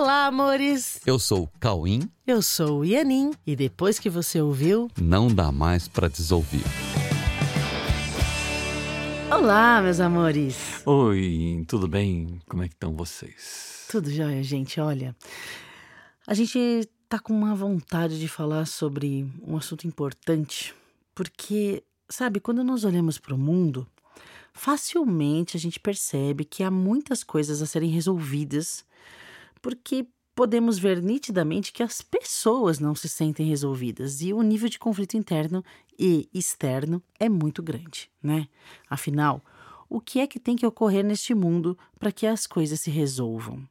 Olá, amores! Eu sou o Cauim. Eu sou o Ianin. E depois que você ouviu, Não dá mais pra desouvir. Olá, meus amores! Oi, tudo bem? Como é que estão vocês? Tudo jóia, gente? Olha, a gente tá com uma vontade de falar sobre um assunto importante, porque, sabe, quando nós olhamos para o mundo, facilmente a gente percebe que há muitas coisas a serem resolvidas, porque podemos ver nitidamente que as pessoas não se sentem resolvidas e o nível de conflito interno e externo é muito grande, né? Afinal, o que é que tem que ocorrer neste mundo para que as coisas se resolvam?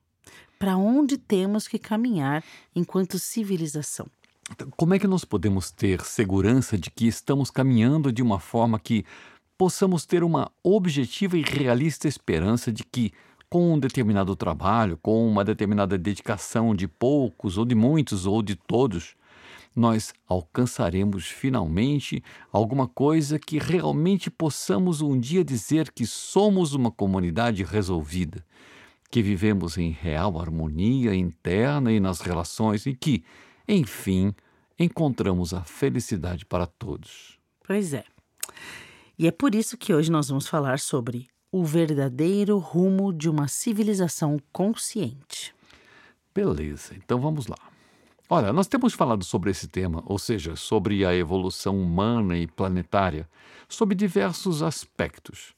Para onde temos que caminhar enquanto civilização? Então, Como é que nós podemos ter segurança de que estamos caminhando de uma forma que possamos ter uma objetiva e realista esperança de que, com um determinado trabalho, com uma determinada dedicação de poucos, ou de muitos, ou de todos, nós alcançaremos finalmente alguma coisa que realmente possamos um dia dizer que somos uma comunidade resolvida, que vivemos em real harmonia interna e nas relações e que, enfim, encontramos a felicidade para todos. Pois é. E é por isso que hoje nós vamos falar sobre o verdadeiro rumo de uma civilização consciente. Beleza, então vamos lá. Olha, nós temos falado sobre esse tema, ou seja, sobre a evolução humana e planetária, sob diversos aspectos.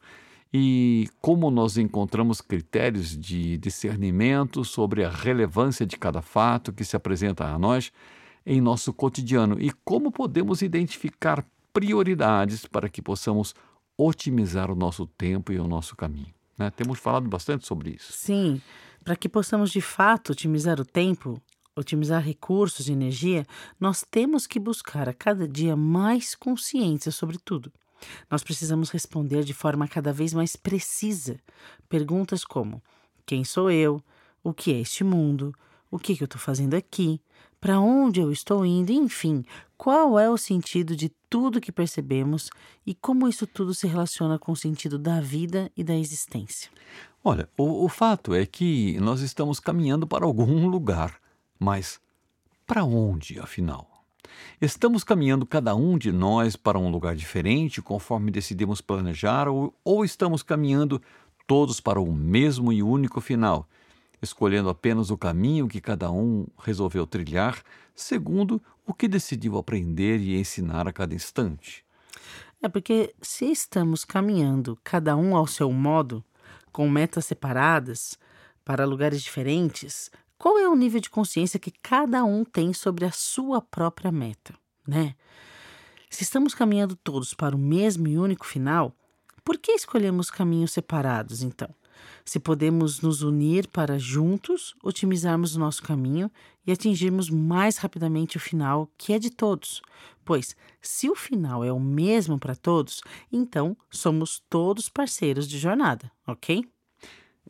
E como nós encontramos critérios de discernimento sobre a relevância de cada fato que se apresenta a nós em nosso cotidiano e como podemos identificar prioridades para que possamos otimizar o nosso tempo e o nosso caminho. né? Temos falado bastante sobre isso. Sim, para que possamos de fato otimizar o tempo, otimizar recursos e energia, nós temos que buscar a cada dia mais consciência sobre tudo. Nós precisamos responder de forma cada vez mais precisa perguntas como: quem sou eu? O que é este mundo? O que, que eu estou fazendo aqui? Para onde eu estou indo? Enfim, qual é o sentido de tudo que percebemos e como isso tudo se relaciona com o sentido da vida e da existência? Olha, o, o fato é que nós estamos caminhando para algum lugar, mas para onde, afinal? Estamos caminhando cada um de nós para um lugar diferente conforme decidimos planejar ou, ou estamos caminhando todos para o mesmo e único final, escolhendo apenas o caminho que cada um resolveu trilhar, segundo o que decidiu aprender e ensinar a cada instante? É porque se estamos caminhando cada um ao seu modo, com metas separadas, para lugares diferentes, qual é o nível de consciência que cada um tem sobre a sua própria meta, né? Se estamos caminhando todos para o mesmo e único final, por que escolhemos caminhos separados, então? Se podemos nos unir para juntos otimizarmos o nosso caminho e atingirmos mais rapidamente o final, que é de todos. Pois, se o final é o mesmo para todos, então somos todos parceiros de jornada, ok?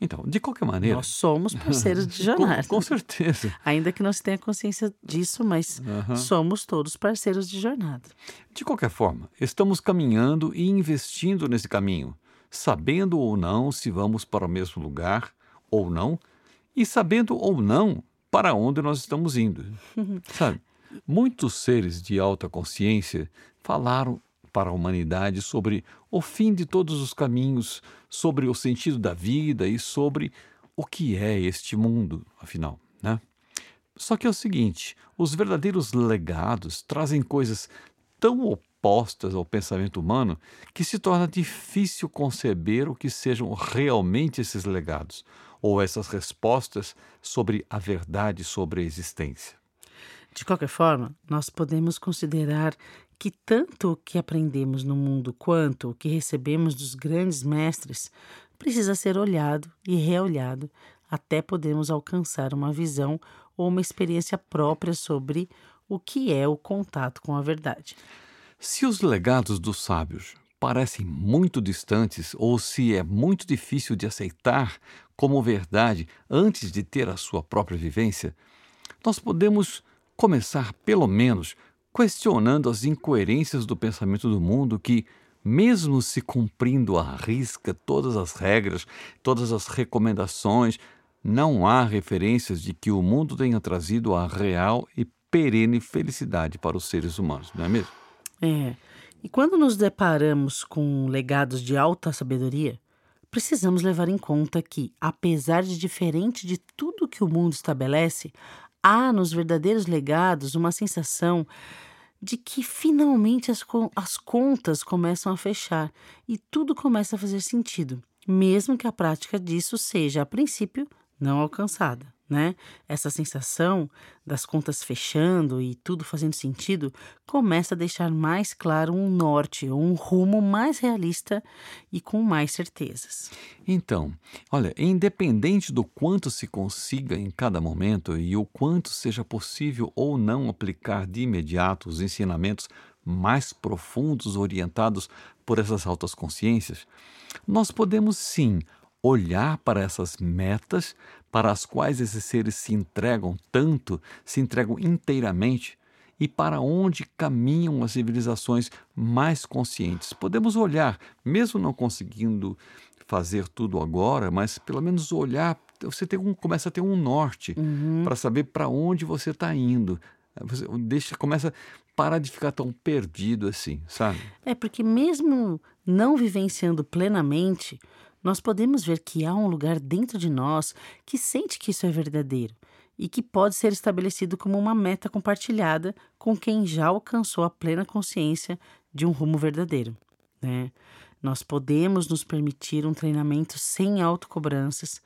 Então, de qualquer maneira. Nós somos parceiros de com, jornada. com certeza. Ainda que não se tenha consciência disso, mas Aham. somos todos parceiros de jornada. De qualquer forma, estamos caminhando e investindo nesse caminho, sabendo ou não se vamos para o mesmo lugar ou não, e sabendo ou não para onde nós estamos indo. Sabe? Muitos seres de alta consciência falaram para a humanidade sobre o fim de todos os caminhos, sobre o sentido da vida e sobre o que é este mundo, afinal, né? Só que é o seguinte: os verdadeiros legados trazem coisas tão opostas ao pensamento humano que se torna difícil conceber o que sejam realmente esses legados ou essas respostas sobre a verdade sobre a existência. De qualquer forma, nós podemos considerar que tanto o que aprendemos no mundo quanto o que recebemos dos grandes mestres precisa ser olhado e reolhado até podermos alcançar uma visão ou uma experiência própria sobre o que é o contato com a verdade. Se os legados dos sábios parecem muito distantes ou se é muito difícil de aceitar como verdade antes de ter a sua própria vivência, nós podemos começar, pelo menos, questionando as incoerências do pensamento do mundo que, mesmo se cumprindo à risca todas as regras, todas as recomendações, não há referências de que o mundo tenha trazido a real e perene felicidade para os seres humanos, não é mesmo? É. E quando nos deparamos com legados de alta sabedoria, precisamos levar em conta que, apesar de diferente de tudo que o mundo estabelece, há nos verdadeiros legados uma sensação de que finalmente as, as contas começam a fechar e tudo começa a fazer sentido, mesmo que a prática disso seja, a princípio, não alcançada né? Essa sensação das contas fechando e tudo fazendo sentido começa a deixar mais claro um norte, um rumo mais realista e com mais certezas. Então, olha, independente do quanto se consiga em cada momento e o quanto seja possível ou não aplicar de imediato os ensinamentos mais profundos orientados por essas altas consciências, nós podemos sim olhar para essas metas para as quais esses seres se entregam tanto, se entregam inteiramente e para onde caminham as civilizações mais conscientes. Podemos olhar, mesmo não conseguindo fazer tudo agora, mas pelo menos olhar, você tem um, começa a ter um norte Uhum. para saber para onde você está indo. Você deixa, começa a parar de ficar tão perdido assim, sabe? É porque, mesmo não vivenciando plenamente, nós podemos ver que há um lugar dentro de nós que sente que isso é verdadeiro e que pode ser estabelecido como uma meta compartilhada com quem já alcançou a plena consciência de um rumo verdadeiro. Né? Nós podemos nos permitir um treinamento sem autocobranças,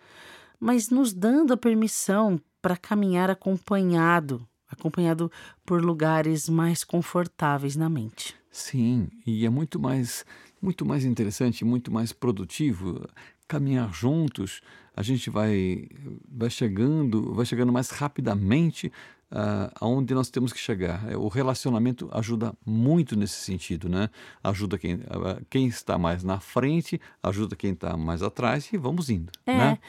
mas nos dando a permissão para caminhar acompanhado, acompanhado por lugares mais confortáveis na mente. Sim, e é muito mais, muito mais interessante, muito mais produtivo caminhar juntos. A gente vai, vai chegando, vai chegando mais rapidamente uh, aonde nós temos que chegar. O relacionamento ajuda muito nesse sentido, né? Ajuda quem, uh, quem está mais na frente, ajuda quem está mais atrás e vamos indo. É, né?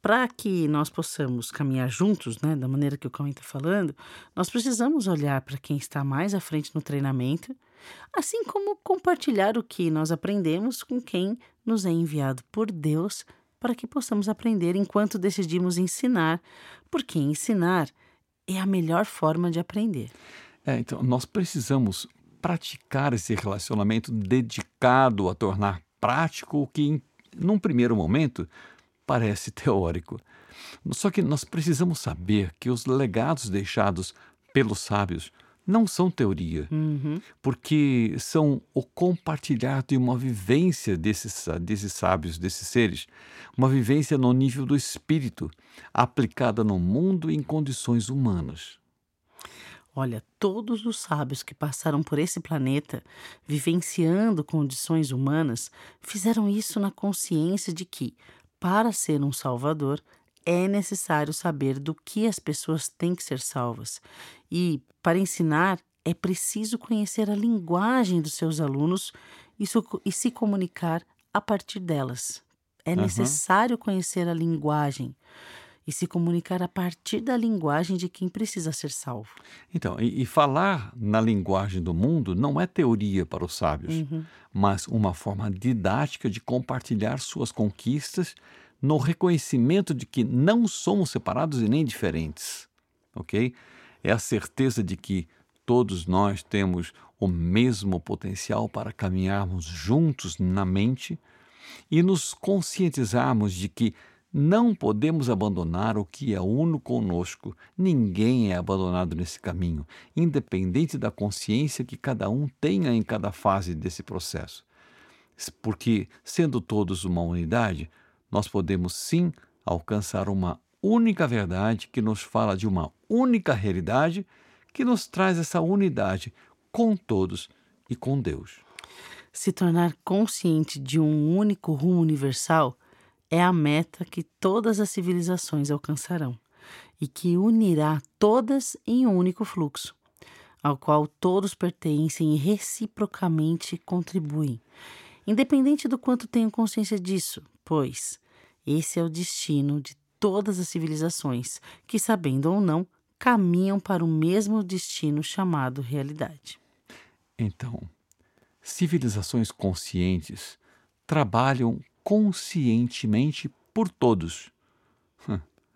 para que nós possamos caminhar juntos, né, da maneira que o Cauê está falando, nós precisamos olhar para quem está mais à frente no treinamento, assim como compartilhar o que nós aprendemos com quem nos é enviado por Deus para que possamos aprender enquanto decidimos ensinar, porque ensinar é a melhor forma de aprender. É, então, nós precisamos praticar esse relacionamento dedicado a tornar prático o que, num primeiro momento, parece teórico. Só que nós precisamos saber que os legados deixados pelos sábios não são teoria, uhum. porque são o compartilhar de uma vivência desses, desses sábios, desses seres, uma vivência no nível do espírito, aplicada no mundo em condições humanas. Olha, todos os sábios que passaram por esse planeta, vivenciando condições humanas, fizeram isso na consciência de que, para ser um salvador, é necessário saber do que as pessoas têm que ser salvas. E, para ensinar, é preciso conhecer a linguagem dos seus alunos e, e se comunicar a partir delas. É Aham. necessário conhecer a linguagem e se comunicar a partir da linguagem de quem precisa ser salvo. Então, e, e falar na linguagem do mundo não é teoria para os sábios, Uhum. mas uma forma didática de compartilhar suas conquistas no reconhecimento de que não somos separados e nem diferentes, ok? É a certeza de que todos nós temos o mesmo potencial para caminharmos juntos na mente e nos conscientizarmos de que não podemos abandonar o que é uno conosco. Ninguém é abandonado nesse caminho, independente da consciência que cada um tenha em cada fase desse processo. Porque, sendo todos uma unidade, nós podemos sim alcançar uma única verdade que nos fala de uma única realidade que nos traz essa unidade com todos e com Deus. Se tornar consciente de um único rumo universal é a meta que todas as civilizações alcançarão e que unirá todas em um único fluxo, ao qual todos pertencem e reciprocamente contribuem, independente do quanto tenham consciência disso, pois esse é o destino de todas as civilizações que, sabendo ou não, caminham para o mesmo destino chamado realidade. Então, civilizações conscientes trabalham conscientemente por todos,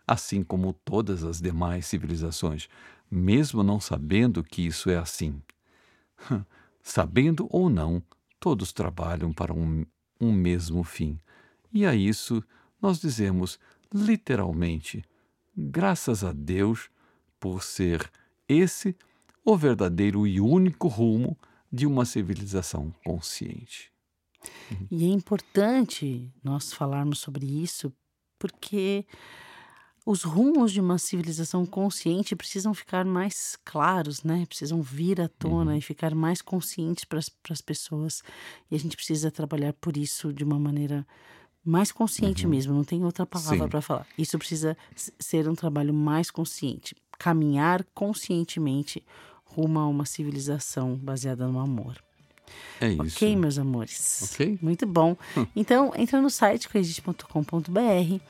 assim como todas as demais civilizações, mesmo não sabendo que isso é assim. Sabendo ou não, todos trabalham para um, um mesmo fim. E a isso nós dizemos literalmente: graças a Deus por ser esse o verdadeiro e único rumo de uma civilização consciente. E é importante nós falarmos sobre isso porque os rumos de uma civilização consciente precisam ficar mais claros, né? Precisam vir à tona Uhum. e ficar mais conscientes para as pessoas. E a gente precisa trabalhar por isso de uma maneira mais consciente mesmo, não tem outra palavra para falar. Isso precisa ser um trabalho mais consciente, caminhar conscientemente rumo a uma civilização baseada no amor. É isso. Ok, meus amores. Ok. Muito bom. Então, entra no site coexiste.com.br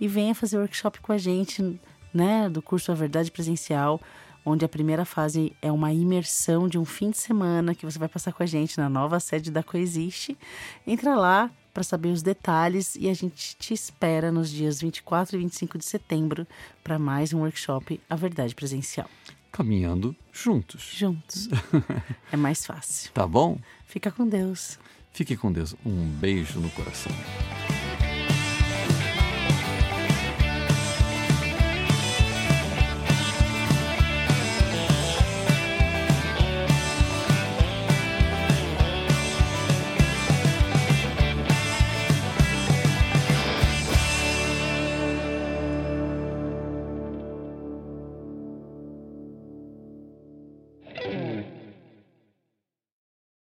e venha fazer workshop com a gente, né, do curso A Verdade Presencial, onde a primeira fase é uma imersão de um fim de semana que você vai passar com a gente na nova sede da Coexiste. Entra lá para saber os detalhes e a gente te espera nos dias 24 e 25 de setembro para mais um workshop A Verdade Presencial. Caminhando juntos. Juntos. é mais fácil. Tá bom? Fica com Deus. Fique com Deus. Um beijo no coração.